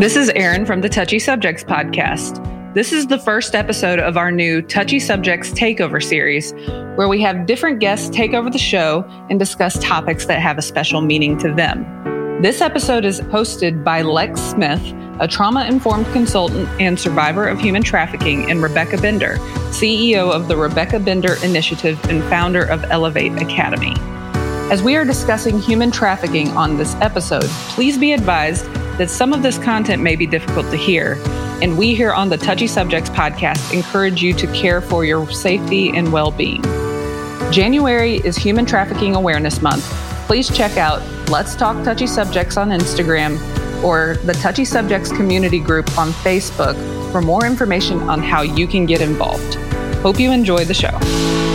This is Erin from the Touchy Subjects podcast. This is the first episode of our new Touchy Subjects Takeover series, where we have different guests take over the show and discuss topics that have a special meaning to them. This episode is hosted by Lex Smith, a trauma informed consultant and survivor of human trafficking, and Rebecca Bender, CEO of the Rebecca Bender Initiative and founder of Elevate Academy. As we are discussing human trafficking on this episode, please be advised that some of this content may be difficult to hear, and we here on the Touchy Subjects podcast encourage you to care for your safety and well being. January is Human Trafficking Awareness Month. Please check out Let's Talk Touchy Subjects on Instagram or the Touchy Subjects community group on Facebook for more information on how you can get involved. Hope you enjoy the show.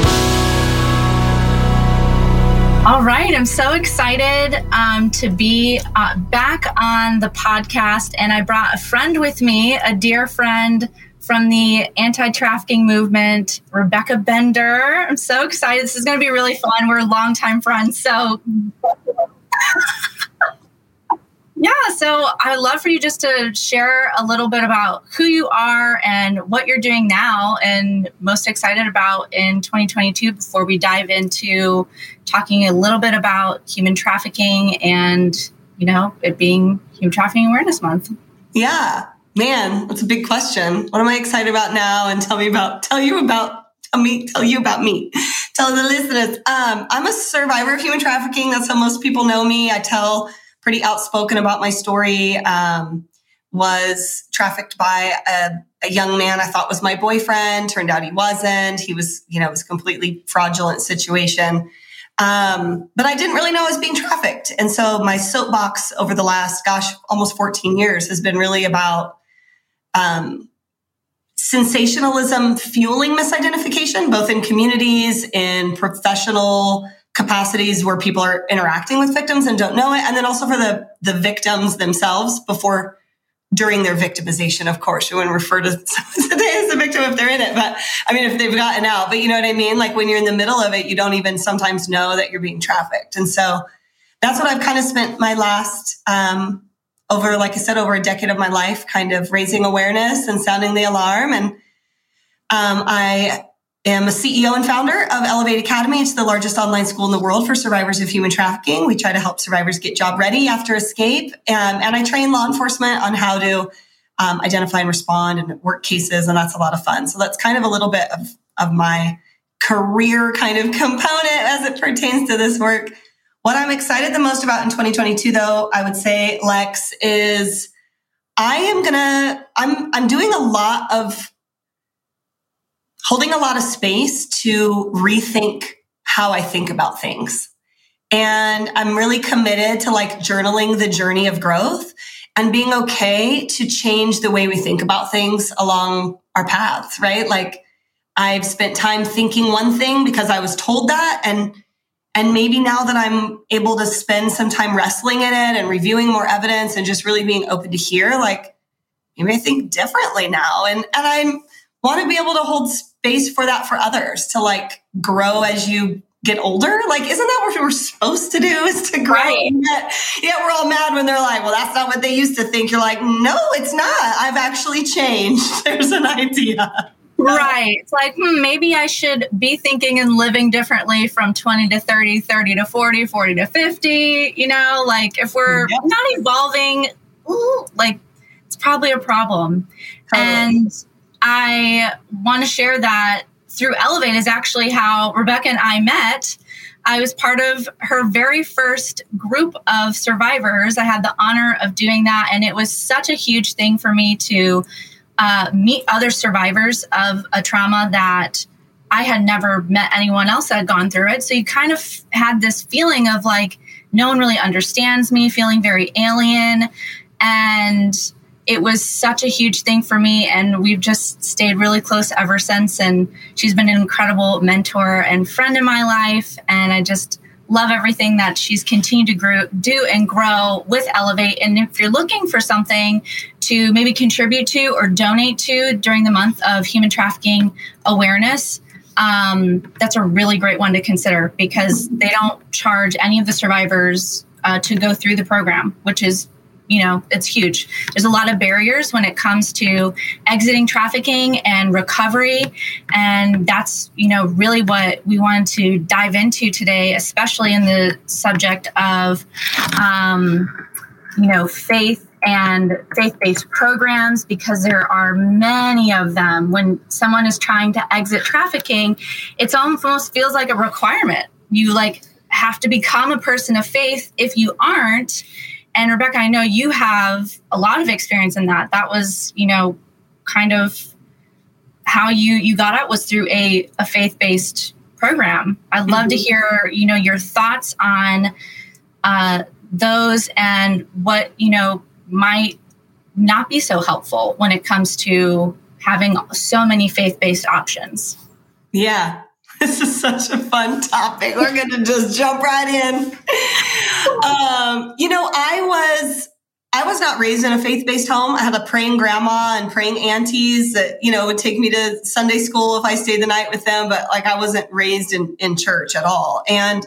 Right. I'm so excited um, to be uh, back on the podcast. And I brought a friend with me, a dear friend from the anti trafficking movement, Rebecca Bender. I'm so excited. This is going to be really fun. We're longtime friends. So. Yeah, so I'd love for you just to share a little bit about who you are and what you're doing now, and most excited about in 2022 before we dive into talking a little bit about human trafficking and, you know, it being Human Trafficking Awareness Month. Yeah, man, that's a big question. What am I excited about now? And tell me about, tell you about, tell me, tell you about me. Tell the listeners. Um, I'm a survivor of human trafficking. That's how most people know me. I tell pretty outspoken about my story. Um, was trafficked by a, a, young man I thought was my boyfriend. Turned out he wasn't. He was, you know, it was a completely fraudulent situation. Um, but I didn't really know I was being trafficked. And so my soapbox over the last, gosh, almost 14 years has been really about um, sensationalism fueling misidentification, both in communities, in professional capacities where people are interacting with victims and don't know it and then also for the the victims themselves before during their victimization of course. You wouldn't refer to today as a victim if they're in it but i mean if they've gotten out but you know what i mean? Like when you're in the middle of it you don't even sometimes know that you're being trafficked. And so that's what i've kind of spent my last um, over like i said over a decade of my life kind of raising awareness and sounding the alarm. And um, i am a CEO and founder of Elevate Academy. It's the largest online school in the world for survivors of human trafficking. We try to help survivors get job ready after escape. Um, and I train law enforcement on how to um, identify and respond and work cases. And that's a lot of fun. So that's kind of a little bit of, of my career kind of component as it pertains to this work. What I'm excited the most about in 2022, though, I would say, Lex, is I am gonna, I'm, I'm doing a lot of holding a lot of space to rethink how I think about things. And I'm really committed to like journaling the journey of growth and being okay to change the way we think about things along our paths, right? Like I've spent time thinking one thing because I was told that and and maybe now that I'm able to spend some time wrestling in it and reviewing more evidence and just really being open to hear like maybe I think differently now and and I'm want to be able to hold space for that for others to like grow as you get older. Like, isn't that what we're supposed to do is to grow? Right. Yet, yet we're all mad when they're like, well, that's not what they used to think. You're like, no, it's not. I've actually changed. There's an idea. Right. It's like, hmm, maybe I should be thinking and living differently from 20 to 30, 30 to 40, 40 to 50. You know, like if we're yep. not evolving, like it's probably a problem. Totally. And I want to share that through Elevate is actually how Rebecca and I met. I was part of her very first group of survivors. I had the honor of doing that, and it was such a huge thing for me to uh, meet other survivors of a trauma that I had never met anyone else that had gone through it. So you kind of had this feeling of like, no one really understands me, feeling very alien. And it was such a huge thing for me and we've just stayed really close ever since and she's been an incredible mentor and friend in my life and i just love everything that she's continued to grow, do and grow with elevate and if you're looking for something to maybe contribute to or donate to during the month of human trafficking awareness um, that's a really great one to consider because they don't charge any of the survivors uh, to go through the program which is you know, it's huge. There's a lot of barriers when it comes to exiting trafficking and recovery. And that's, you know, really what we wanted to dive into today, especially in the subject of, um, you know, faith and faith based programs because there are many of them. When someone is trying to exit trafficking, it's almost feels like a requirement. You like have to become a person of faith. If you aren't, and Rebecca, I know you have a lot of experience in that. That was, you know, kind of how you you got out was through a, a faith-based program. I'd love mm-hmm. to hear, you know, your thoughts on uh, those and what, you know, might not be so helpful when it comes to having so many faith-based options. Yeah, this is such a fun topic. We're going to just jump right in. Um, you know, I was I was not raised in a faith-based home. I had a praying grandma and praying aunties that, you know, would take me to Sunday school if I stayed the night with them, but like I wasn't raised in, in church at all. And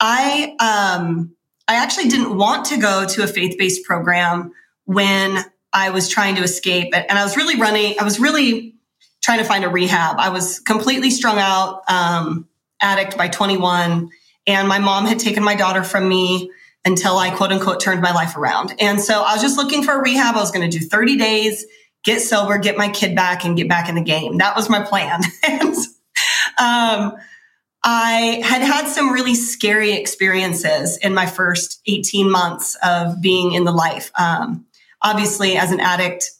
I um I actually didn't want to go to a faith-based program when I was trying to escape. And I was really running, I was really trying to find a rehab. I was completely strung out, um, addict by 21. And my mom had taken my daughter from me until I quote unquote turned my life around. And so I was just looking for a rehab. I was going to do 30 days, get sober, get my kid back, and get back in the game. That was my plan. and um, I had had some really scary experiences in my first 18 months of being in the life. Um, obviously, as an addict,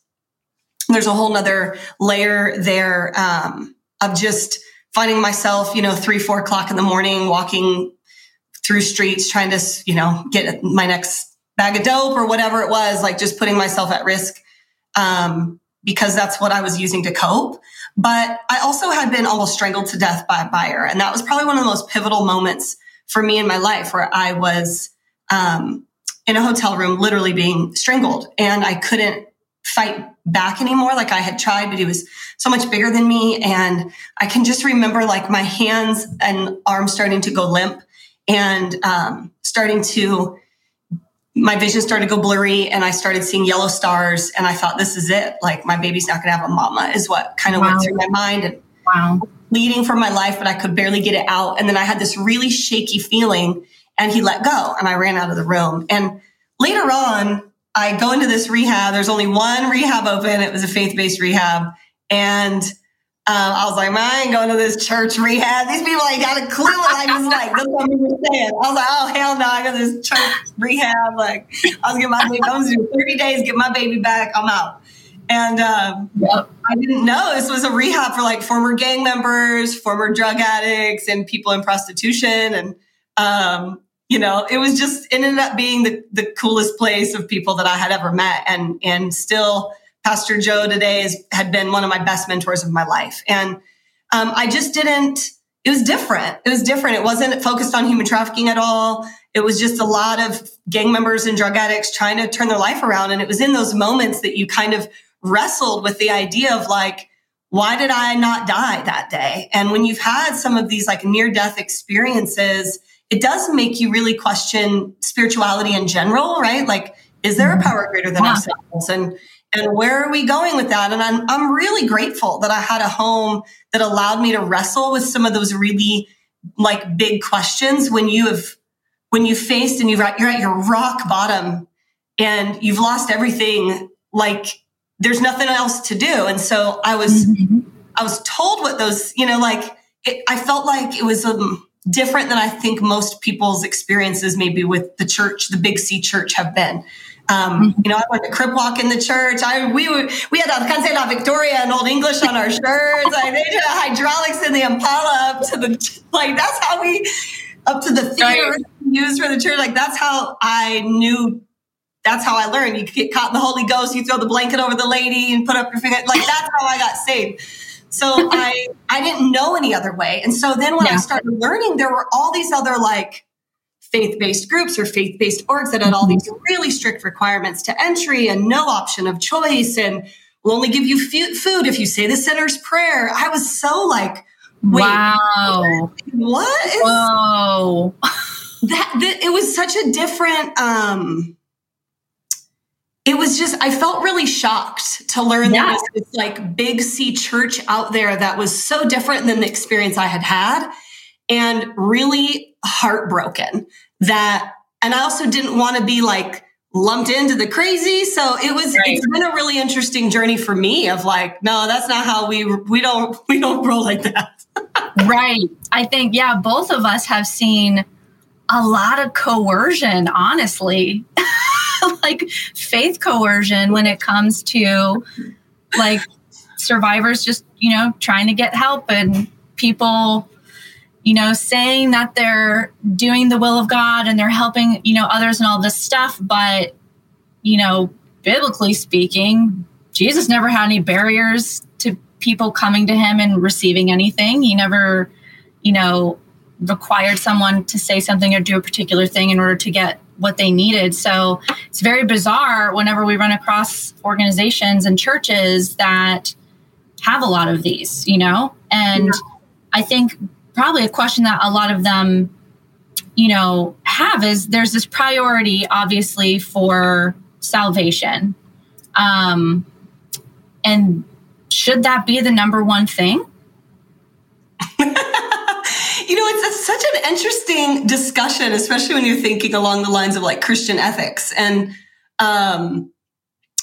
there's a whole nother layer there um, of just finding myself, you know, three, four o'clock in the morning, walking through streets, trying to, you know, get my next bag of dope or whatever it was, like just putting myself at risk um, because that's what I was using to cope. But I also had been almost strangled to death by a buyer. And that was probably one of the most pivotal moments for me in my life where I was um, in a hotel room, literally being strangled. And I couldn't fight back anymore like I had tried, but he was so much bigger than me. And I can just remember like my hands and arms starting to go limp and um, starting to, my vision started to go blurry and I started seeing yellow stars. And I thought, this is it. Like my baby's not going to have a mama, is what kind of wow. went through my mind. And wow. bleeding for my life, but I could barely get it out. And then I had this really shaky feeling and he let go and I ran out of the room. And later on, I go into this rehab. There's only one rehab open. It was a faith based rehab. And um, I was like, man, I ain't going to this church rehab. These people ain't got a clue what I was like. That's what were saying. I was like, oh, hell no, I got this church rehab. Like, I was getting my baby, I was doing 30 days, get my baby back. I'm out. And um, yep. I didn't know this was a rehab for like former gang members, former drug addicts, and people in prostitution. And um, you know, it was just it ended up being the, the coolest place of people that I had ever met. And and still Pastor Joe today has had been one of my best mentors of my life. And um, I just didn't, it was different. It was different. It wasn't focused on human trafficking at all. It was just a lot of gang members and drug addicts trying to turn their life around. And it was in those moments that you kind of wrestled with the idea of like, why did I not die that day? And when you've had some of these like near death experiences, it does make you really question spirituality in general, right? Like, is there a mm-hmm. power greater than yeah. ourselves? And and where are we going with that? And I'm I'm really grateful that I had a home that allowed me to wrestle with some of those really like big questions when you have when you faced and you've you're at your rock bottom and you've lost everything. Like there's nothing else to do. And so I was mm-hmm. I was told what those you know like it, I felt like it was um, different than I think most people's experiences maybe with the church, the Big C church have been. Um, mm-hmm. you know, I went to crip walk in the church. I we we had Alcance la Victoria in Old English on our shirts. I they did hydraulics in the Impala up to the like that's how we up to the theater right. used for the church. Like that's how I knew. That's how I learned. You get caught in the Holy Ghost. You throw the blanket over the lady and put up your finger. Like that's how I got saved. So I I didn't know any other way. And so then when yeah. I started learning, there were all these other like faith-based groups or faith-based orgs that had all these mm-hmm. really strict requirements to entry and no option of choice and will only give you f- food if you say the sinner's prayer. I was so like, wow, what? Is, Whoa. that, that it was such a different um it was just I felt really shocked to learn yeah. was this like big C church out there that was so different than the experience I had had and really heartbroken that and I also didn't want to be like lumped into the crazy so it was right. it's been a really interesting journey for me of like no that's not how we we don't we don't roll like that right i think yeah both of us have seen a lot of coercion honestly like faith coercion when it comes to like survivors just, you know, trying to get help and people, you know, saying that they're doing the will of God and they're helping, you know, others and all this stuff. But, you know, biblically speaking, Jesus never had any barriers to people coming to him and receiving anything. He never, you know, required someone to say something or do a particular thing in order to get what they needed. So it's very bizarre whenever we run across organizations and churches that have a lot of these, you know? And yeah. I think probably a question that a lot of them, you know, have is there's this priority, obviously, for salvation. Um, and should that be the number one thing? you know, it's, it's such an interesting discussion, especially when you're thinking along the lines of like Christian ethics and um,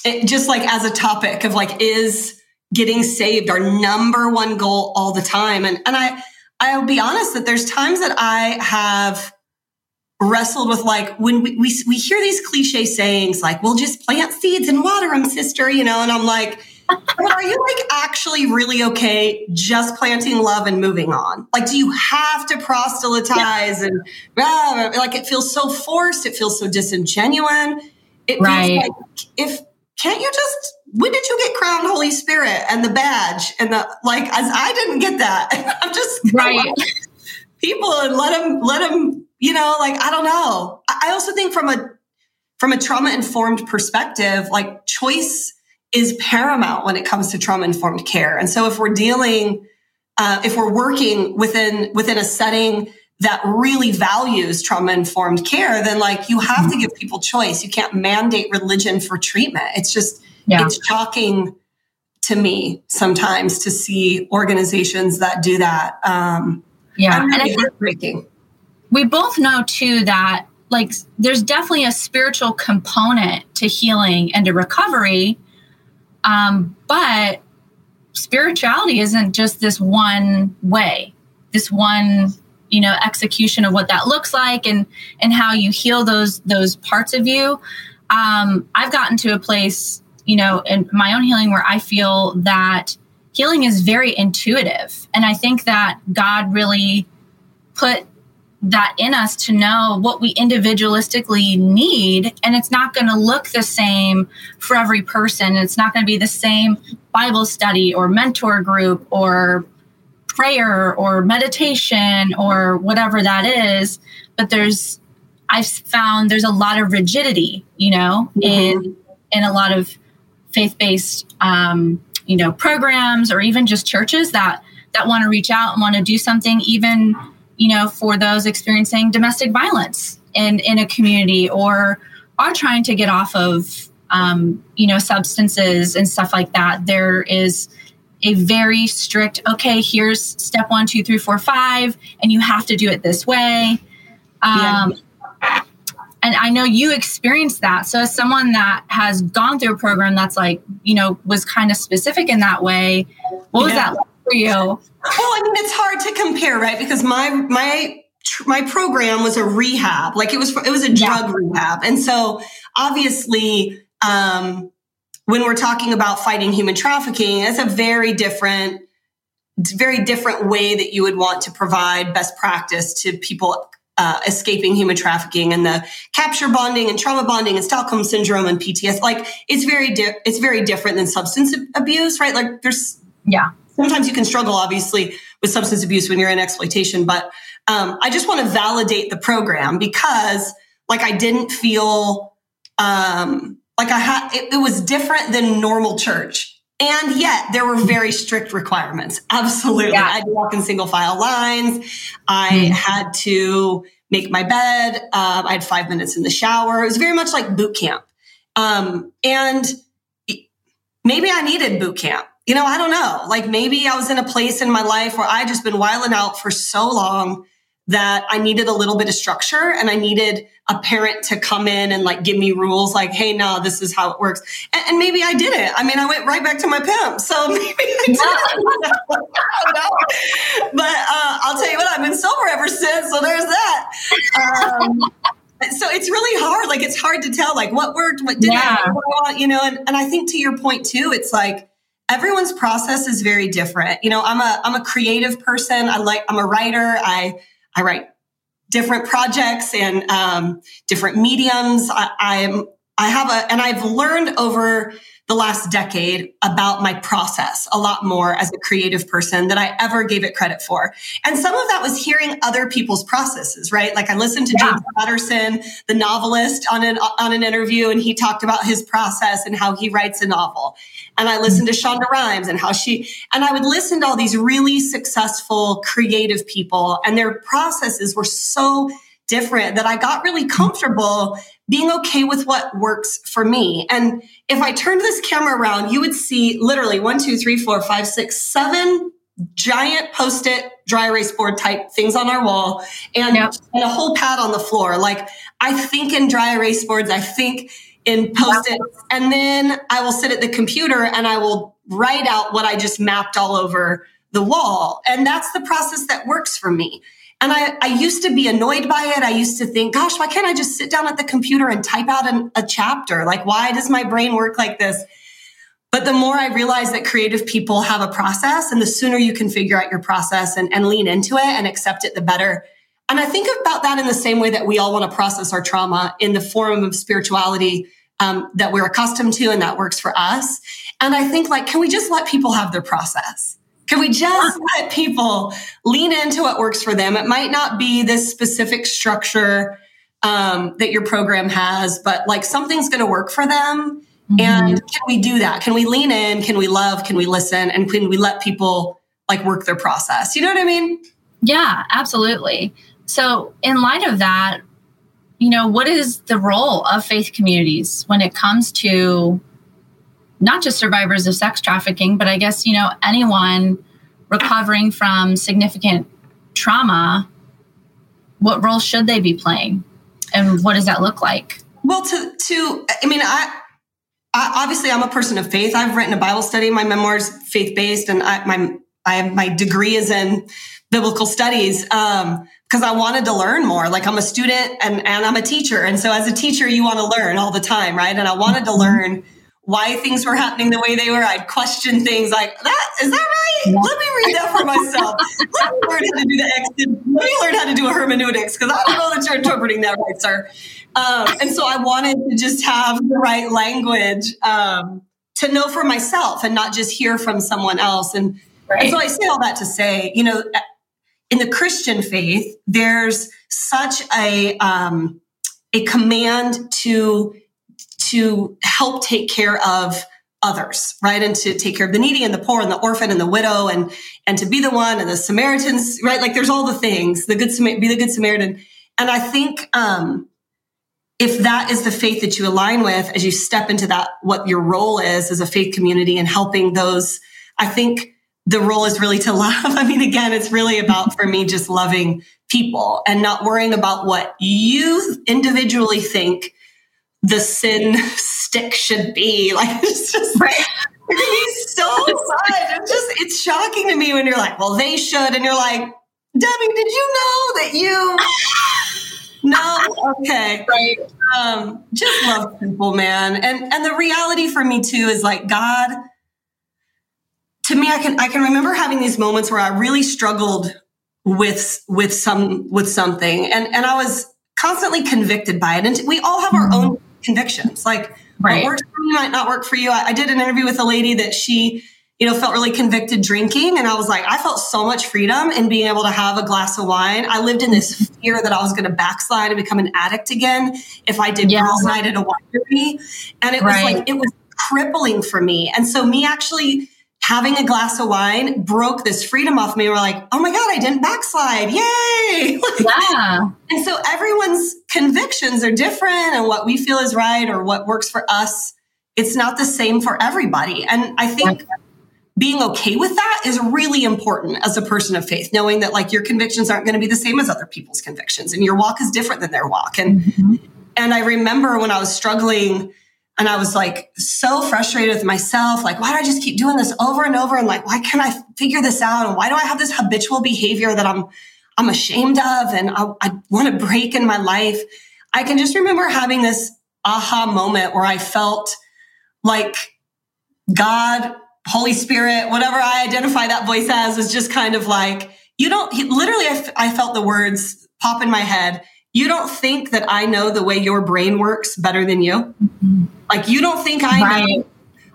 it, just like as a topic of like, is getting saved our number one goal all the time? And and I I'll be honest that there's times that I have wrestled with like when we, we, we hear these cliche sayings like we'll just plant seeds and water them sister you know and i'm like but are you like actually really okay just planting love and moving on? Like, do you have to proselytize yeah. and uh, like it feels so forced? It feels so disingenuous. It right. feels like if can't you just when did you get crowned Holy Spirit and the badge and the like? As I didn't get that, I'm just right. people and let them let them you know like I don't know. I also think from a from a trauma informed perspective, like choice is paramount when it comes to trauma informed care. And so if we're dealing, uh, if we're working within within a setting that really values trauma informed care, then like you have to give people choice. You can't mandate religion for treatment. It's just yeah. it's shocking to me sometimes to see organizations that do that. Um, yeah, and I think we both know too that like there's definitely a spiritual component to healing and to recovery um, but spirituality isn't just this one way, this one you know execution of what that looks like and and how you heal those those parts of you. Um, i've gotten to a place you know in my own healing where i feel that healing is very intuitive. And i think that god really put that in us to know what we individualistically need. And it's not going to look the same for every person. It's not going to be the same Bible study or mentor group or prayer or meditation or whatever that is. But there's, I've found there's a lot of rigidity, you know, mm-hmm. in, in a lot of faith based, um, you know, programs or even just churches that, that want to reach out and want to do something even you know, for those experiencing domestic violence in, in a community or are trying to get off of, um, you know, substances and stuff like that. There is a very strict, okay, here's step one, two, three, four, five, and you have to do it this way. Um, yeah. And I know you experienced that. So, as someone that has gone through a program that's like, you know, was kind of specific in that way, what was yeah. that like for you? Well, I mean, it's hard to compare, right? Because my my my program was a rehab, like it was it was a drug yeah. rehab, and so obviously, um, when we're talking about fighting human trafficking, it's a very different very different way that you would want to provide best practice to people uh, escaping human trafficking and the capture bonding and trauma bonding and Stockholm syndrome and PTS. Like it's very di- it's very different than substance abuse, right? Like there's yeah sometimes you can struggle, obviously, with substance abuse when you're in exploitation. But um, I just want to validate the program because, like, I didn't feel um, like I had it, it was different than normal church. And yet there were very strict requirements. Absolutely. Yeah. I had to walk in single file lines. I mm. had to make my bed. Um, I had five minutes in the shower. It was very much like boot camp. Um, and maybe I needed boot camp. You know, I don't know. Like maybe I was in a place in my life where I just been wiling out for so long that I needed a little bit of structure and I needed a parent to come in and like give me rules like, hey, no, this is how it works. And, and maybe I did it. I mean, I went right back to my pimp. So maybe I did. I don't know. But uh, I'll tell you what, I've been sober ever since. So there's that. Um, so it's really hard. Like it's hard to tell like what worked, what didn't, yeah. you know, and, and I think to your point too, it's like, everyone's process is very different. You know, I'm a I'm a creative person. I like I'm a writer. I I write different projects and um, different mediums. I, I'm I have a and I've learned over the last decade about my process a lot more as a creative person than I ever gave it credit for. And some of that was hearing other people's processes, right? Like I listened to yeah. James Patterson, the novelist, on an on an interview, and he talked about his process and how he writes a novel. And I listened to Shonda Rhimes and how she and I would listen to all these really successful creative people, and their processes were so different that I got really hmm. comfortable being okay with what works for me. And if I turned this camera around, you would see literally one, two, three, four, five, six, seven giant post-it dry erase board type things on our wall and, yep. and a whole pad on the floor. Like I think in dry erase boards, I think in post-it, and then I will sit at the computer and I will write out what I just mapped all over the wall. And that's the process that works for me. And I, I used to be annoyed by it. I used to think, gosh, why can't I just sit down at the computer and type out an, a chapter? Like, why does my brain work like this? But the more I realize that creative people have a process, and the sooner you can figure out your process and, and lean into it and accept it, the better. And I think about that in the same way that we all want to process our trauma in the form of spirituality um, that we're accustomed to and that works for us. And I think, like, can we just let people have their process? Can we just let people lean into what works for them? It might not be this specific structure um, that your program has, but like something's going to work for them. Mm-hmm. And can we do that? Can we lean in? Can we love? Can we listen? And can we let people like work their process? You know what I mean? Yeah, absolutely. So, in light of that, you know, what is the role of faith communities when it comes to not just survivors of sex trafficking, but I guess, you know, anyone recovering from significant trauma, what role should they be playing? And what does that look like? Well, to, to, I mean, I, I obviously I'm a person of faith. I've written a Bible study. My memoirs faith based, and I, my, I have, my degree is in biblical studies. Um, because I wanted to learn more. Like I'm a student and, and I'm a teacher. And so as a teacher, you want to learn all the time, right? And I wanted to mm-hmm. learn why things were happening the way they were. I'd question things like, that is that right? Let me read that for myself. Let me learn how to do the exit. Let me learn how to do a hermeneutics because I don't know that you're interpreting that right, sir. Um, and so I wanted to just have the right language um, to know for myself and not just hear from someone else. And, right. and so I say all that to say, you know, in the Christian faith, there's such a um, a command to to help take care of others, right? And to take care of the needy and the poor and the orphan and the widow and, and to be the one and the Samaritans, right? Like there's all the things, the good, be the good Samaritan. And I think, um, if that is the faith that you align with as you step into that, what your role is as a faith community and helping those, I think the role is really to love. I mean, again, it's really about for me just loving people and not worrying about what you individually think the sin stick should be. Like it's just right. he's so sad. It's just it's shocking to me when you're like, well, they should, and you're like, Debbie, did you know that you no okay right um just love people man and and the reality for me too is like god to me i can i can remember having these moments where i really struggled with with some with something and and i was constantly convicted by it and we all have our mm-hmm. own convictions. Like right. what works for you might not work for you. I, I did an interview with a lady that she, you know, felt really convicted drinking. And I was like, I felt so much freedom in being able to have a glass of wine. I lived in this mm-hmm. fear that I was going to backslide and become an addict again if I did girls' night at a winery. And it was like, it was crippling for me. And so me actually having a glass of wine broke this freedom off me. We're like, oh my God, I didn't backslide. Yay. yeah. and so everyone's convictions are different, and what we feel is right or what works for us, it's not the same for everybody. And I think being okay with that is really important as a person of faith, knowing that like your convictions aren't going to be the same as other people's convictions, and your walk is different than their walk. And mm-hmm. and I remember when I was struggling and I was like so frustrated with myself. Like, why do I just keep doing this over and over? And like, why can't I figure this out? And why do I have this habitual behavior that I'm, I'm ashamed of and I, I want to break in my life? I can just remember having this aha moment where I felt like God, Holy Spirit, whatever I identify that voice as, is just kind of like, you don't, literally, I, f- I felt the words pop in my head. You don't think that I know the way your brain works better than you? Mm-hmm like you don't think I right. know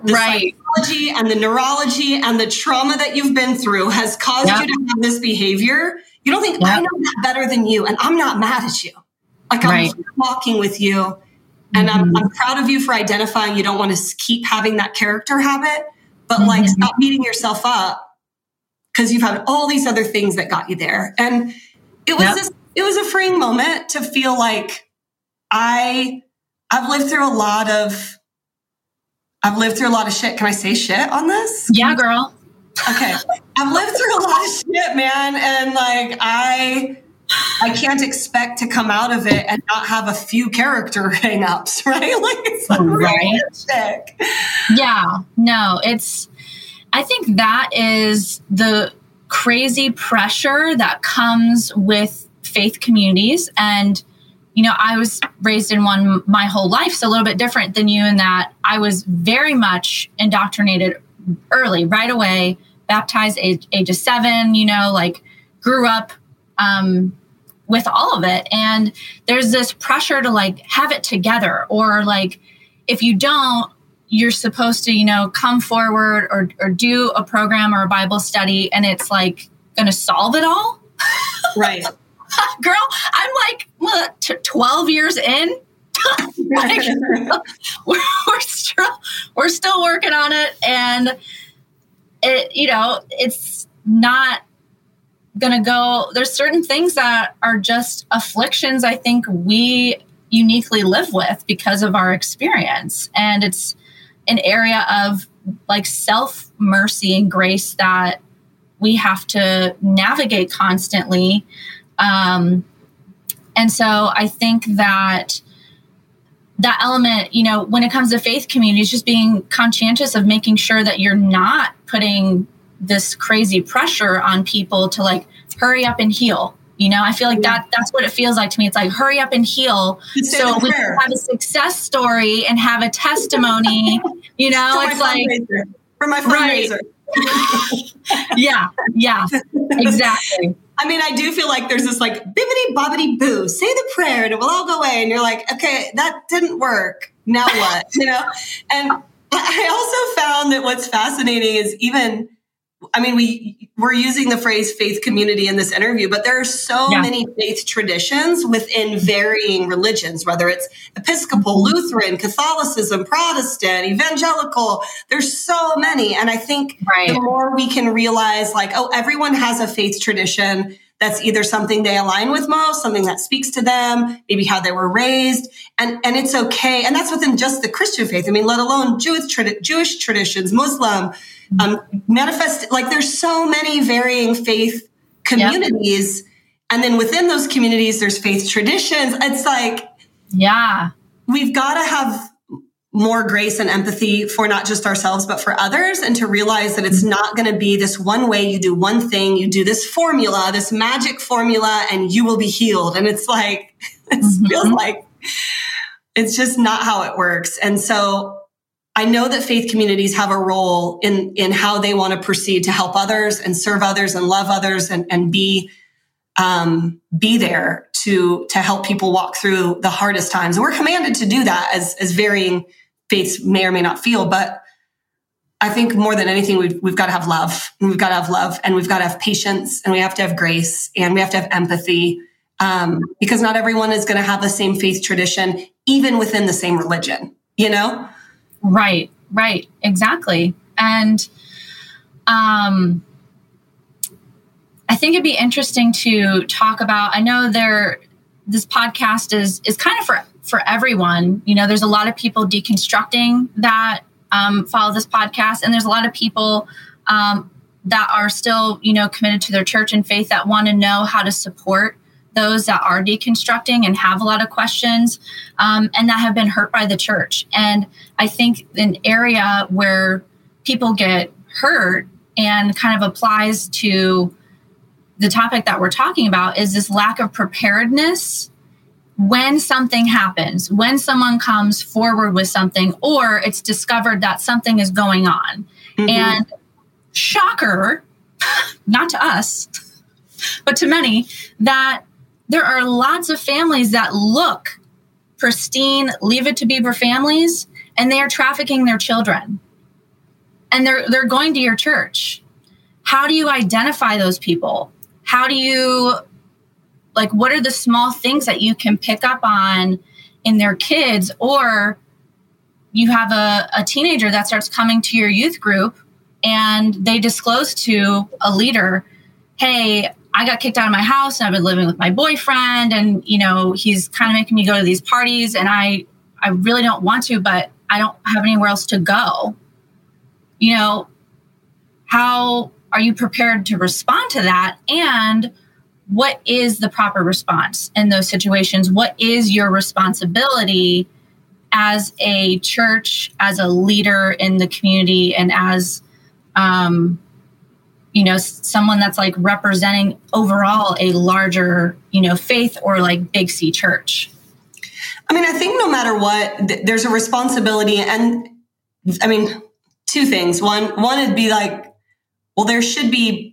the right. psychology and the neurology and the trauma that you've been through has caused yep. you to have this behavior. You don't think yep. I know that better than you, and I'm not mad at you. Like I'm walking with you, and mm-hmm. I'm, I'm, proud of you for identifying you don't want to keep having that character habit, but mm-hmm. like stop beating yourself up because you've had all these other things that got you there. And it was yep. this, it was a freeing moment to feel like I I've lived through a lot of I've lived through a lot of shit. Can I say shit on this? Yeah, girl. Okay. I've lived through a lot of shit, man. And like I I can't expect to come out of it and not have a few character hangups, right? Like it's like right. Yeah. No, it's I think that is the crazy pressure that comes with faith communities and you know, I was raised in one my whole life, so a little bit different than you in that I was very much indoctrinated early, right away, baptized age, age of seven, you know, like grew up um, with all of it. And there's this pressure to like have it together, or like if you don't, you're supposed to, you know, come forward or, or do a program or a Bible study, and it's like going to solve it all. Right. girl, I'm like what, t- 12 years in. like, we're, we're still we're still working on it, and it you know it's not gonna go. There's certain things that are just afflictions. I think we uniquely live with because of our experience, and it's an area of like self mercy and grace that we have to navigate constantly um, and so I think that that element, you know, when it comes to faith communities, just being conscientious of making sure that you're not putting this crazy pressure on people to like hurry up and heal. You know, I feel like that that's what it feels like to me. It's like hurry up and heal so we can have a success story and have a testimony. you know, for it's like for my fundraiser. Right. yeah, yeah, exactly. I mean, I do feel like there's this like bibbity bobbity boo, say the prayer and it will all go away. And you're like, okay, that didn't work. Now what? you know? And I also found that what's fascinating is even I mean, we we're using the phrase faith community in this interview, but there are so yeah. many faith traditions within varying religions, whether it's Episcopal. Lutheran, Catholicism, Protestant, Evangelical. There's so many, and I think right. the more we can realize, like, oh, everyone has a faith tradition that's either something they align with most, something that speaks to them, maybe how they were raised, and and it's okay. And that's within just the Christian faith. I mean, let alone Jewish Jewish traditions, Muslim, um, manifest. Like, there's so many varying faith communities, yep. and then within those communities, there's faith traditions. It's like, yeah, we've got to have more grace and empathy for not just ourselves, but for others, and to realize that it's not going to be this one way you do one thing, you do this formula, this magic formula, and you will be healed. And it's like, it mm-hmm. feels like it's just not how it works. And so I know that faith communities have a role in, in how they want to proceed to help others and serve others and love others and, and be um, be there to to help people walk through the hardest times. And we're commanded to do that as as varying faiths may or may not feel. But I think more than anything, we've, we've got to have love we've got to have love and we've got to have patience and we have to have grace and we have to have empathy um, because not everyone is going to have the same faith tradition, even within the same religion, you know? Right, right, exactly. And, um, I think it'd be interesting to talk about. I know there, this podcast is is kind of for for everyone. You know, there's a lot of people deconstructing that um, follow this podcast, and there's a lot of people um, that are still, you know, committed to their church and faith that want to know how to support those that are deconstructing and have a lot of questions um, and that have been hurt by the church. And I think an area where people get hurt and kind of applies to the topic that we're talking about is this lack of preparedness when something happens, when someone comes forward with something, or it's discovered that something is going on. Mm-hmm. And shocker, not to us, but to many, that there are lots of families that look pristine, leave it to Beaver families, and they are trafficking their children. And they're they're going to your church. How do you identify those people? How do you like what are the small things that you can pick up on in their kids or you have a, a teenager that starts coming to your youth group and they disclose to a leader, hey, I got kicked out of my house and I've been living with my boyfriend and you know he's kind of making me go to these parties and I I really don't want to but I don't have anywhere else to go. You know, how are you prepared to respond to that and what is the proper response in those situations? What is your responsibility as a church, as a leader in the community and as um, you know someone that's like representing overall a larger you know faith or like big c church i mean i think no matter what th- there's a responsibility and i mean two things one one would be like well there should be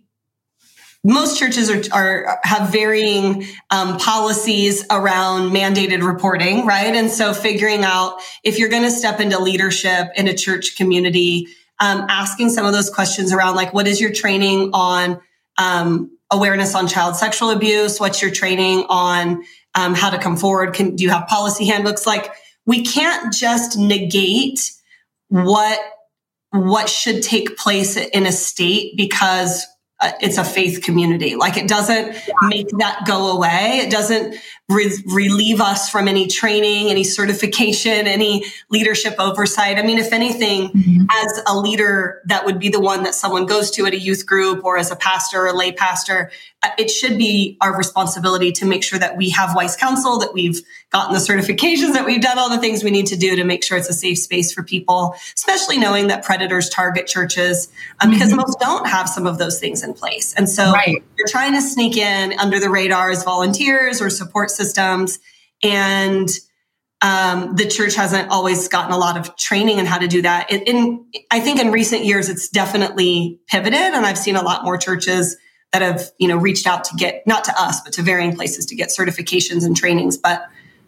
most churches are, are have varying um, policies around mandated reporting right and so figuring out if you're going to step into leadership in a church community um, asking some of those questions around like, what is your training on um, awareness on child sexual abuse? What's your training on um, how to come forward? Can do you have policy handbooks? Like, we can't just negate what what should take place in a state because uh, it's a faith community. Like it doesn't yeah. make that go away. It doesn't re- relieve us from any training, any certification, any leadership oversight. I mean, if anything, mm-hmm. as a leader, that would be the one that someone goes to at a youth group or as a pastor or a lay pastor. Uh, it should be our responsibility to make sure that we have wise counsel, that we've gotten the certifications, that we've done all the things we need to do to make sure it's a safe space for people, especially knowing that predators target churches um, because mm-hmm. most don't have some of those things in place. And so right. you're trying to sneak in under the radar as volunteers or support systems. And um, the church hasn't always gotten a lot of training in how to do that. In, in, I think in recent years, it's definitely pivoted, and I've seen a lot more churches that have you know reached out to get not to us, but to varying places to get certifications and trainings. But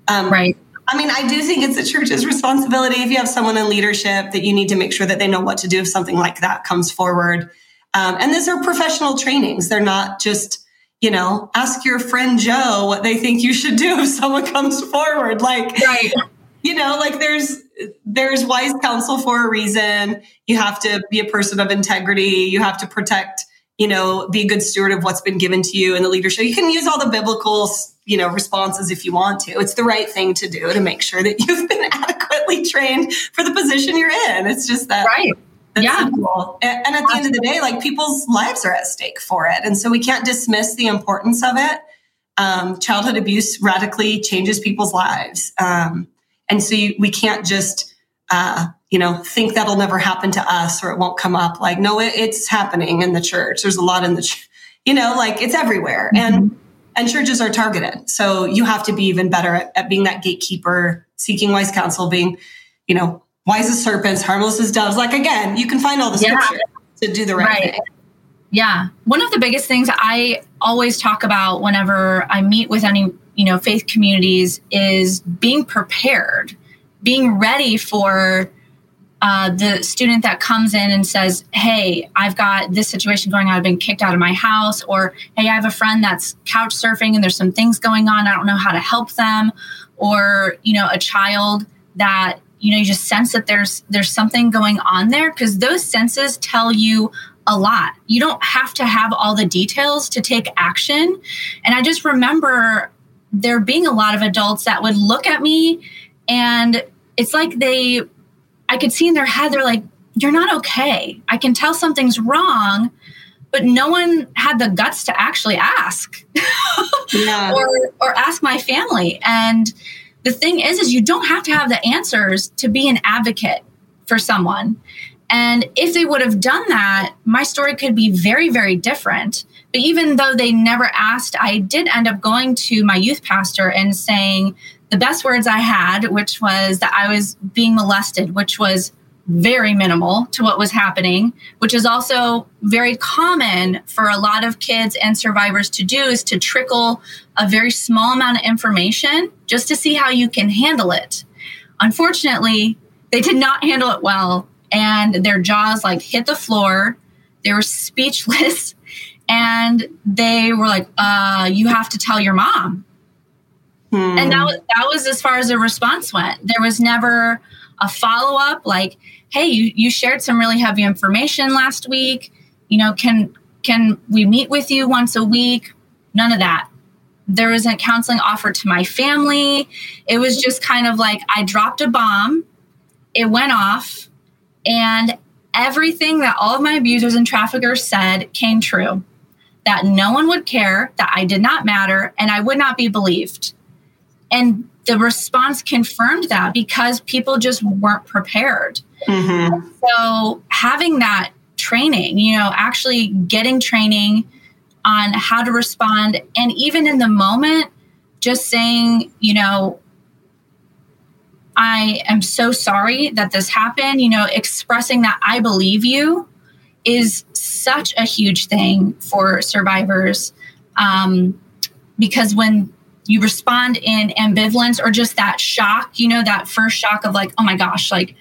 um, right. I mean, I do think it's the church's responsibility if you have someone in leadership that you need to make sure that they know what to do if something like that comes forward. Um, and these are professional trainings. They're not just, you know, ask your friend Joe what they think you should do if someone comes forward. Like, right. you know, like there's there's wise counsel for a reason. You have to be a person of integrity. You have to protect, you know, be a good steward of what's been given to you in the leadership. You can use all the biblical you know responses if you want to it's the right thing to do to make sure that you've been adequately trained for the position you're in it's just that right yeah. simple. and, and at the end of the day like people's lives are at stake for it. And so we can't dismiss the importance of it. Um, childhood abuse radically changes people's lives. Um, and so you, we can't just uh, you know think that'll never happen to us or it won't come up. Like no it, it's happening in the church. There's a lot in the ch- you know like it's everywhere. Mm-hmm. and and churches are targeted. So you have to be even better at, at being that gatekeeper, seeking wise counsel, being, you know, wise as serpents, harmless as doves. Like again, you can find all the scripture yeah. to do the right, right, thing. Yeah. One of the biggest things I always talk about whenever I meet with any, you know, faith communities is being prepared, being ready for uh, the student that comes in and says, Hey, I've got this situation going on. I've been kicked out of my house. Or, Hey, I have a friend that's couch surfing and there's some things going on. I don't know how to help them. Or, you know, a child that, you know, you just sense that there's there's something going on there because those senses tell you a lot. You don't have to have all the details to take action. And I just remember there being a lot of adults that would look at me and it's like they, I could see in their head, they're like, you're not okay. I can tell something's wrong, but no one had the guts to actually ask yeah. or, or ask my family. And the thing is, is you don't have to have the answers to be an advocate for someone. And if they would have done that, my story could be very, very different. But even though they never asked, I did end up going to my youth pastor and saying the best words I had, which was that I was being molested, which was very minimal to what was happening, which is also very common for a lot of kids and survivors to do is to trickle a very small amount of information just to see how you can handle it. Unfortunately, they did not handle it well and their jaws like hit the floor. They were speechless and they were like, uh, you have to tell your mom. Hmm. And that was, that was as far as the response went. There was never a follow up like, hey, you, you shared some really heavy information last week. You know, can can we meet with you once a week? None of that. There wasn't counseling offered to my family. It was just kind of like I dropped a bomb, it went off, and everything that all of my abusers and traffickers said came true that no one would care, that I did not matter, and I would not be believed. And the response confirmed that because people just weren't prepared. Mm-hmm. So, having that training, you know, actually getting training on how to respond, and even in the moment, just saying, you know, I am so sorry that this happened. You know, expressing that I believe you is such a huge thing for survivors um, because when you respond in ambivalence or just that shock, you know, that first shock of like, oh my gosh, like,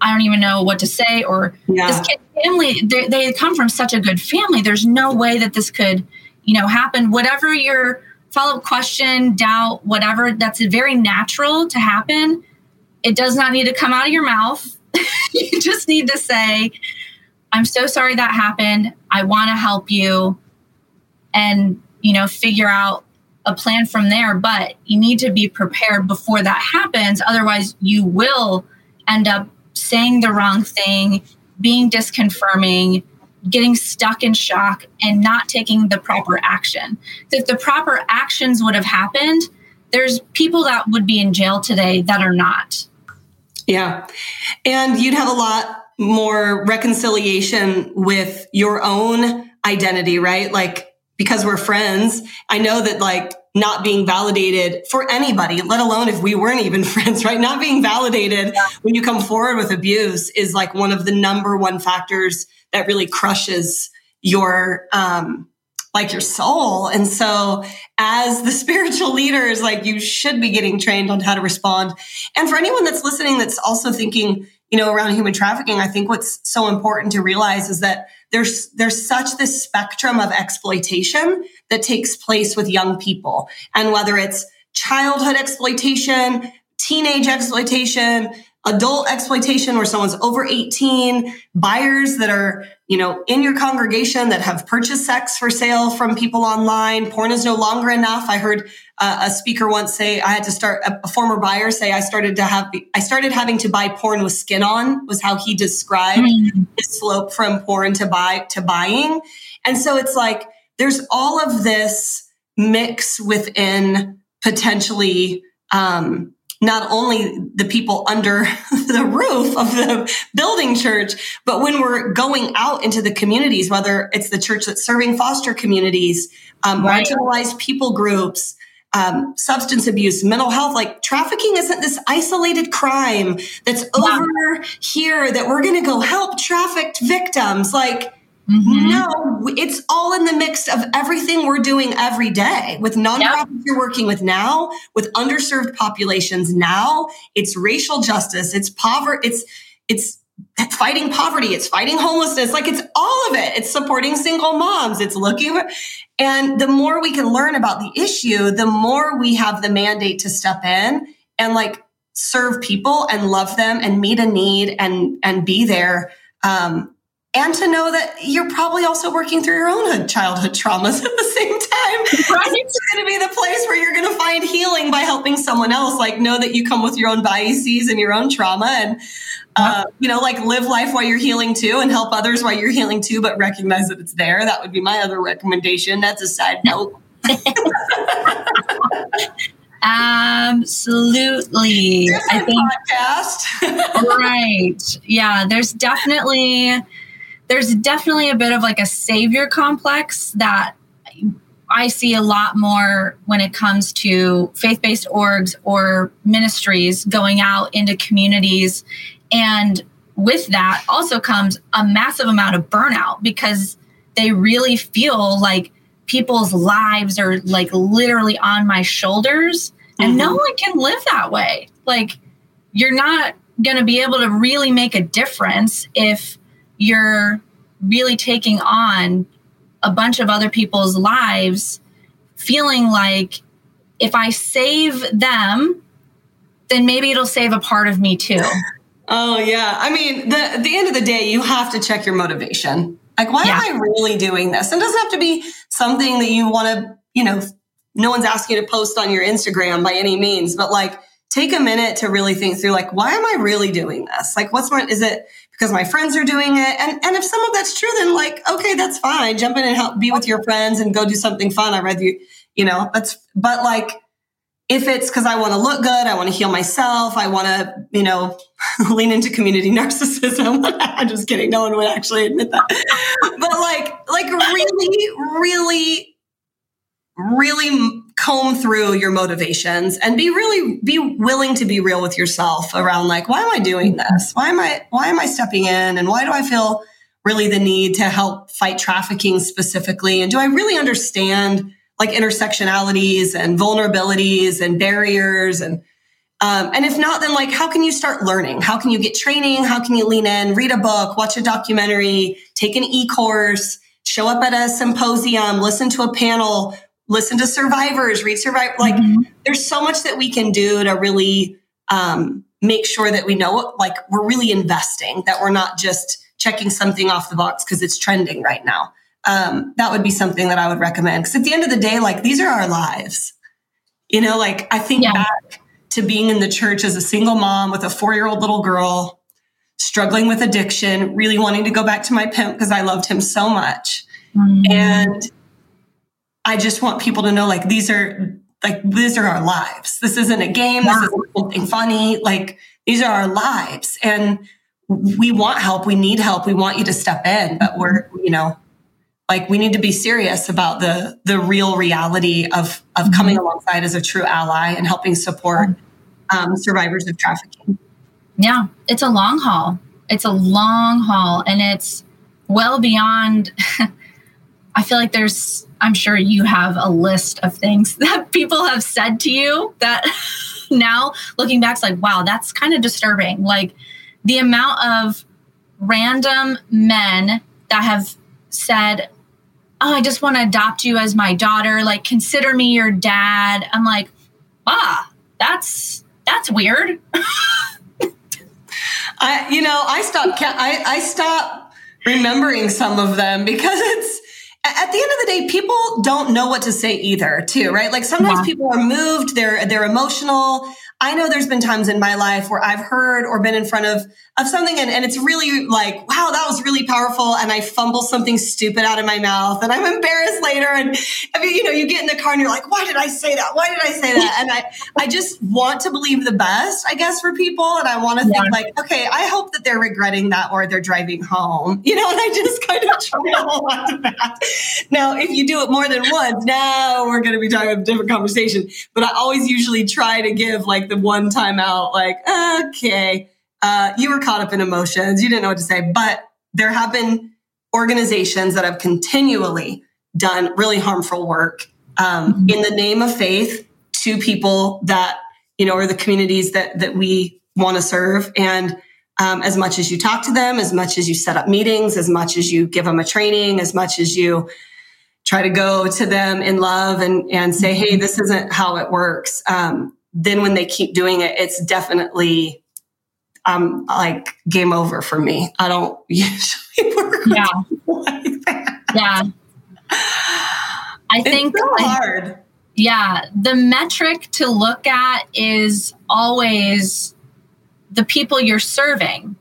I don't even know what to say, or yeah. this kid family, they, they come from such a good family. There's no way that this could, you know, happen. Whatever your follow up question, doubt, whatever, that's very natural to happen. It does not need to come out of your mouth. you just need to say, I'm so sorry that happened. I want to help you and, you know, figure out a plan from there. But you need to be prepared before that happens. Otherwise, you will end up saying the wrong thing, being disconfirming, getting stuck in shock and not taking the proper action. If the proper actions would have happened, there's people that would be in jail today that are not. Yeah. And you'd have a lot more reconciliation with your own identity, right? Like, because we're friends, I know that like not being validated for anybody, let alone if we weren't even friends, right? Not being validated yeah. when you come forward with abuse is like one of the number one factors that really crushes your, um, like your soul. And so as the spiritual leaders, like you should be getting trained on how to respond. And for anyone that's listening, that's also thinking, you know, around human trafficking, I think what's so important to realize is that there's there's such this spectrum of exploitation that takes place with young people. And whether it's childhood exploitation teenage exploitation adult exploitation where someone's over 18 buyers that are you know in your congregation that have purchased sex for sale from people online. Porn is no longer enough. I heard uh, a speaker once say i had to start a, a, former buyer say i started to have i started having to buy porn with skin on was how he described mm-hmm. his slope from porn to buy to buying. And so it's like there's all of this mix within potentially um, not only the people under the roof of the building church, but when we're going out into the communities, whether it's the church that's serving foster communities, um, right. marginalized people groups, um, substance abuse, mental health, like trafficking isn't this isolated crime that's over here that we're going to go help trafficked victims. Like, Mm-hmm. No, it's all in the mix of everything we're doing every day with nonprofits yep. you're working with now, with underserved populations now. It's racial justice. It's poverty. It's it's fighting poverty. It's fighting homelessness. Like it's all of it. It's supporting single moms. It's looking, and the more we can learn about the issue, the more we have the mandate to step in and like serve people and love them and meet a need and and be there. Um, and to know that you're probably also working through your own childhood traumas at the same time. Right. It's going to be the place where you're going to find healing by helping someone else. Like, know that you come with your own biases and your own trauma, and uh, you know, like live life while you're healing too, and help others while you're healing too. But recognize that it's there. That would be my other recommendation. That's a side note. Absolutely. Different I think podcast. right. Yeah, there's definitely there's definitely a bit of like a savior complex that I see a lot more when it comes to faith-based orgs or ministries going out into communities. And with that also comes a massive amount of burnout because they really feel like people's lives are like literally on my shoulders. And mm-hmm. no one can live that way. Like you're not going to be able to really make a difference if you're really taking on a bunch of other people's lives feeling like if i save them then maybe it'll save a part of me too oh yeah i mean the, at the end of the day you have to check your motivation like, why yeah. am I really doing this? And it doesn't have to be something that you want to, you know, no one's asking you to post on your Instagram by any means, but like take a minute to really think through like, why am I really doing this? Like, what's my, is it because my friends are doing it? And, and if some of that's true, then like, okay, that's fine. Jump in and help be with your friends and go do something fun. I read you, you know, that's, but like, if it's because I want to look good, I want to heal myself, I want to, you know, lean into community narcissism. I'm just kidding. No one would actually admit that. but like, like really, really, really comb through your motivations and be really be willing to be real with yourself around like, why am I doing this? Why am I why am I stepping in? And why do I feel really the need to help fight trafficking specifically? And do I really understand? like intersectionalities and vulnerabilities and barriers and um, and if not then like how can you start learning how can you get training how can you lean in read a book watch a documentary take an e-course show up at a symposium listen to a panel listen to survivors read survivor like mm-hmm. there's so much that we can do to really um, make sure that we know like we're really investing that we're not just checking something off the box because it's trending right now um, that would be something that I would recommend. Because at the end of the day, like these are our lives. You know, like I think yeah. back to being in the church as a single mom with a four year old little girl, struggling with addiction, really wanting to go back to my pimp because I loved him so much. Mm-hmm. And I just want people to know like these are like these are our lives. This isn't a game. This isn't something funny. Like these are our lives. And we want help. We need help. We want you to step in, but we're, you know, like we need to be serious about the the real reality of of mm-hmm. coming alongside as a true ally and helping support um, survivors of trafficking yeah it's a long haul it's a long haul and it's well beyond i feel like there's i'm sure you have a list of things that people have said to you that now looking back it's like wow that's kind of disturbing like the amount of random men that have said oh, I just want to adopt you as my daughter. Like, consider me your dad. I'm like, ah, that's that's weird. I, you know, I stopped. I I stopped remembering some of them because it's at the end of the day, people don't know what to say either, too, mm-hmm. right? Like sometimes yeah. people are moved, they're they're emotional. I know there's been times in my life where I've heard or been in front of of something and, and it's really like, wow, that was really powerful. And I fumble something stupid out of my mouth and I'm embarrassed later. And I mean, you know, you get in the car and you're like, why did I say that? Why did I say that? And I, I just want to believe the best, I guess, for people. And I want to yeah. think like, okay, I hope that they're regretting that or they're driving home, you know, and I just kind of try to hold on to that. Now, if you do it more than once, now we're going to be talking about a different conversation. But I always usually try to give like the one time out, like, okay uh, you were caught up in emotions. You didn't know what to say. But there have been organizations that have continually done really harmful work um, mm-hmm. in the name of faith to people that you know are the communities that that we want to serve and um, as much as you talk to them as much as you set up meetings as much as you give them a training as much as you try to go to them in love and and say hey mm-hmm. this isn't how it works um, then when they keep doing it it's definitely um, like game over for me. I don't usually work yeah. like that. Yeah. I think it's so hard. Yeah, the metric to look at is always the people you're serving.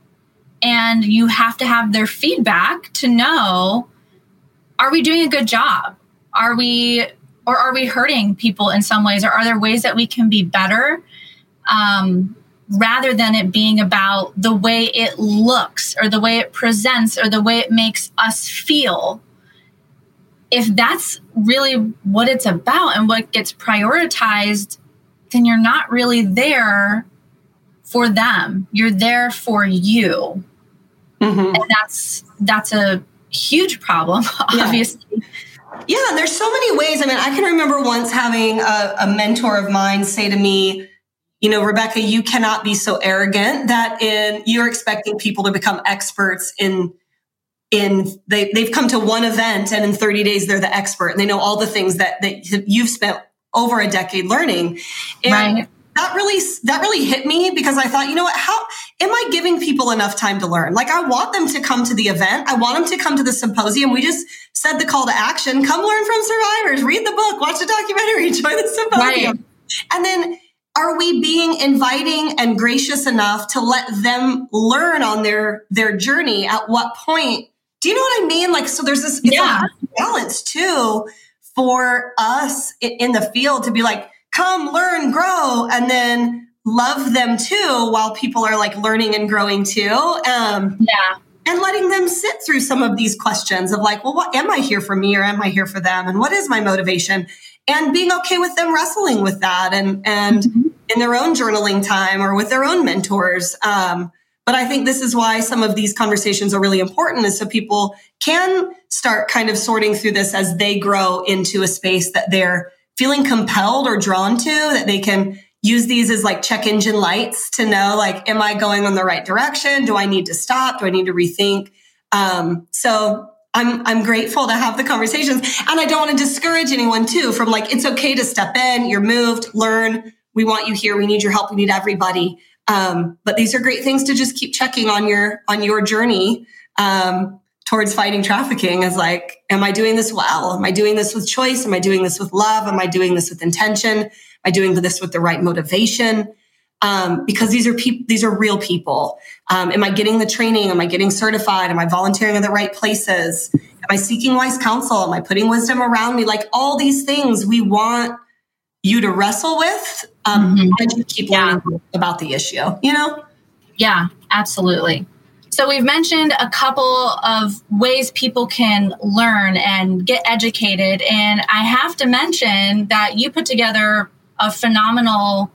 And you have to have their feedback to know are we doing a good job? Are we or are we hurting people in some ways or are there ways that we can be better? Um, rather than it being about the way it looks or the way it presents or the way it makes us feel if that's really what it's about and what gets prioritized, then you're not really there for them. You're there for you. Mm-hmm. And that's that's a huge problem, obviously. Yeah. yeah. there's so many ways. I mean, I can remember once having a, a mentor of mine say to me, you know, Rebecca, you cannot be so arrogant that in you're expecting people to become experts in in they, they've come to one event and in 30 days they're the expert and they know all the things that, that you've spent over a decade learning and right. That really that really hit me because i thought you know what how am i giving people enough time to learn? Like i want them to come to the event. I want them to come to the symposium. We just said the call to action. Come learn from survivors. Read the book. Watch the documentary. Join the symposium. Right. and then are we being inviting and gracious enough to let them learn on their their journey? At what point? Do you know what I mean? Like, so there's this yeah. balance too for us in the field to be like, come learn, grow, and then love them too while people are like learning and growing too. Um, yeah. And letting them sit through some of these questions of like, well, what am I here for me or am I here for them? And what is my motivation? And being okay with them wrestling with that and, and mm-hmm. in their own journaling time or with their own mentors. Um, but I think this is why some of these conversations are really important is so people can start kind of sorting through this as they grow into a space that they're feeling compelled or drawn to, that they can use these as like check engine lights to know like, am I going in the right direction? Do I need to stop? Do I need to rethink? Um, so I'm I'm grateful to have the conversations. And I don't want to discourage anyone too from like, it's okay to step in, you're moved, learn. We want you here. We need your help. We need everybody. Um, but these are great things to just keep checking on your on your journey um, towards fighting trafficking. Is like, am I doing this well? Am I doing this with choice? Am I doing this with love? Am I doing this with intention? Am I doing this with the right motivation? Um, because these are people, these are real people. Um, am I getting the training? Am I getting certified? Am I volunteering in the right places? Am I seeking wise counsel? Am I putting wisdom around me? Like all these things we want you to wrestle with um, mm-hmm. and keep learning yeah. about the issue, you know? Yeah, absolutely. So we've mentioned a couple of ways people can learn and get educated. And I have to mention that you put together a phenomenal,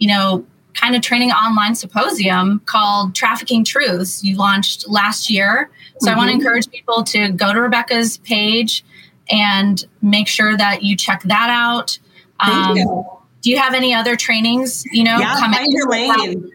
you know, kind of training online symposium called Trafficking Truths. You launched last year. So mm-hmm. I want to encourage people to go to Rebecca's page and make sure that you check that out. Um, you. Do you have any other trainings, you know, yeah, come find your lane.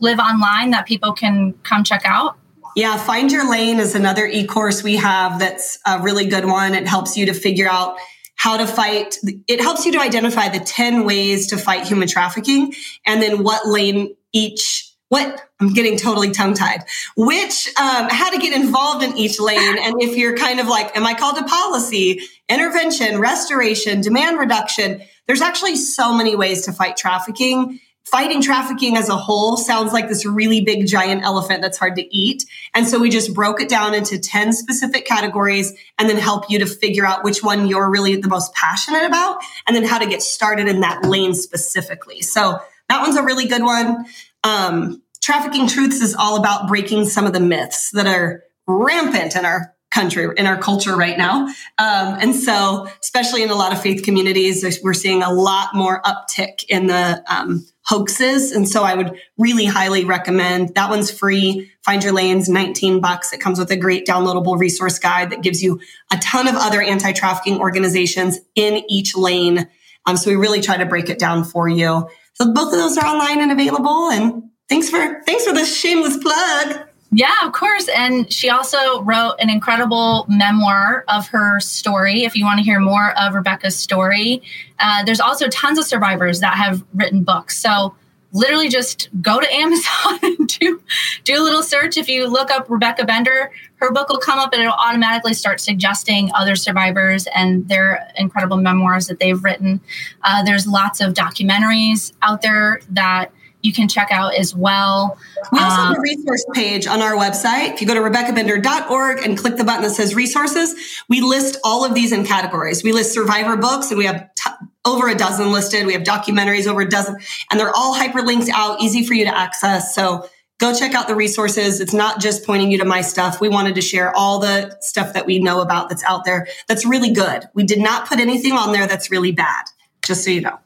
Live online that people can come check out? Yeah, Find Your Lane is another e course we have that's a really good one. It helps you to figure out how to fight. It helps you to identify the 10 ways to fight human trafficking and then what lane each what I'm getting totally tongue tied, which, um, how to get involved in each lane. And if you're kind of like, am I called to policy, intervention, restoration, demand reduction? There's actually so many ways to fight trafficking. Fighting trafficking as a whole sounds like this really big giant elephant that's hard to eat. And so we just broke it down into 10 specific categories and then help you to figure out which one you're really the most passionate about and then how to get started in that lane specifically. So that one's a really good one. Um, Trafficking Truths is all about breaking some of the myths that are rampant in our country, in our culture right now. Um, and so, especially in a lot of faith communities, we're seeing a lot more uptick in the um, hoaxes. And so I would really highly recommend that one's free. Find Your Lanes, 19 bucks. It comes with a great downloadable resource guide that gives you a ton of other anti-trafficking organizations in each lane. Um, so we really try to break it down for you. So both of those are online and available. And thanks for thanks for this shameless plug. Yeah, of course. And she also wrote an incredible memoir of her story. If you want to hear more of Rebecca's story, uh, there's also tons of survivors that have written books. So literally just go to Amazon and do do a little search. If you look up Rebecca Bender, her book will come up and it'll automatically start suggesting other survivors and their incredible memoirs that they've written. Uh, there's lots of documentaries out there that you can check out as well. We also um, have a resource page on our website. If you go to RebeccaBender.org and click the button that says resources, we list all of these in categories. We list survivor books and we have t- over a dozen listed. We have documentaries over a dozen and they're all hyperlinked out, easy for you to access. So go check out the resources. It's not just pointing you to my stuff. We wanted to share all the stuff that we know about that's out there that's really good. We did not put anything on there that's really bad, just so you know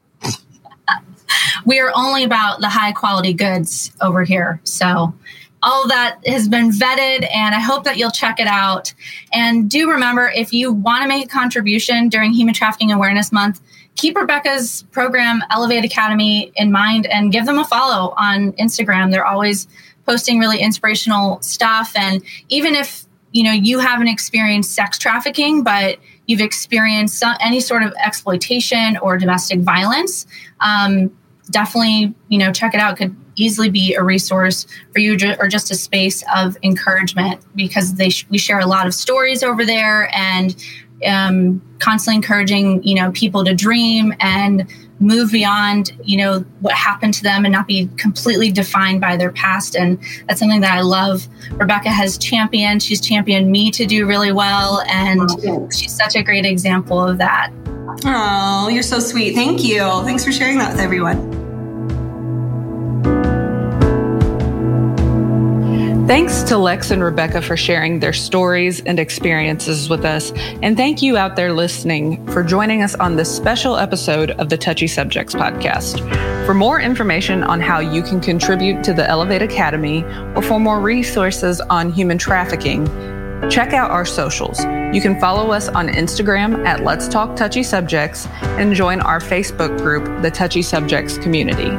we are only about the high quality goods over here. So all that has been vetted and I hope that you'll check it out. And do remember if you want to make a contribution during Human Trafficking Awareness Month, keep Rebecca's program Elevate Academy in mind and give them a follow on Instagram. They're always posting really inspirational stuff and even if you know you haven't experienced sex trafficking but you've experienced some, any sort of exploitation or domestic violence um, definitely, you know, check it out. Could easily be a resource for you or just a space of encouragement because they sh- we share a lot of stories over there and um, constantly encouraging you know people to dream and move beyond you know what happened to them and not be completely defined by their past. And that's something that i love. Rebecca has championed she's championed me to do really well. And she's such a great example of that Oh, you're so sweet. Thank you. Thanks for sharing that with everyone. Thanks to Lex and Rebecca for sharing their stories and experiences with us. And thank you out there listening for joining us on this special episode of the Touchy Subjects podcast. For more information on how you can contribute to the Elevate Academy or for more resources on human trafficking, check out our socials. You can follow us on Instagram at Let's Talk Touchy Subjects and join our Facebook group, the Touchy Subjects Community.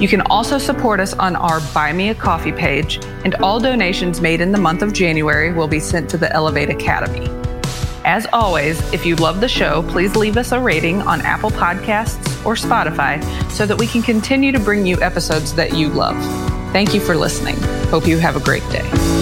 You can also support us on our Buy Me a Coffee page, and all donations made in the month of January will be sent to the Elevate Academy. As always, if you love the show, please leave us a rating on Apple Podcasts or Spotify so that we can continue to bring you episodes that you love. Thank you for listening. Hope you have a great day.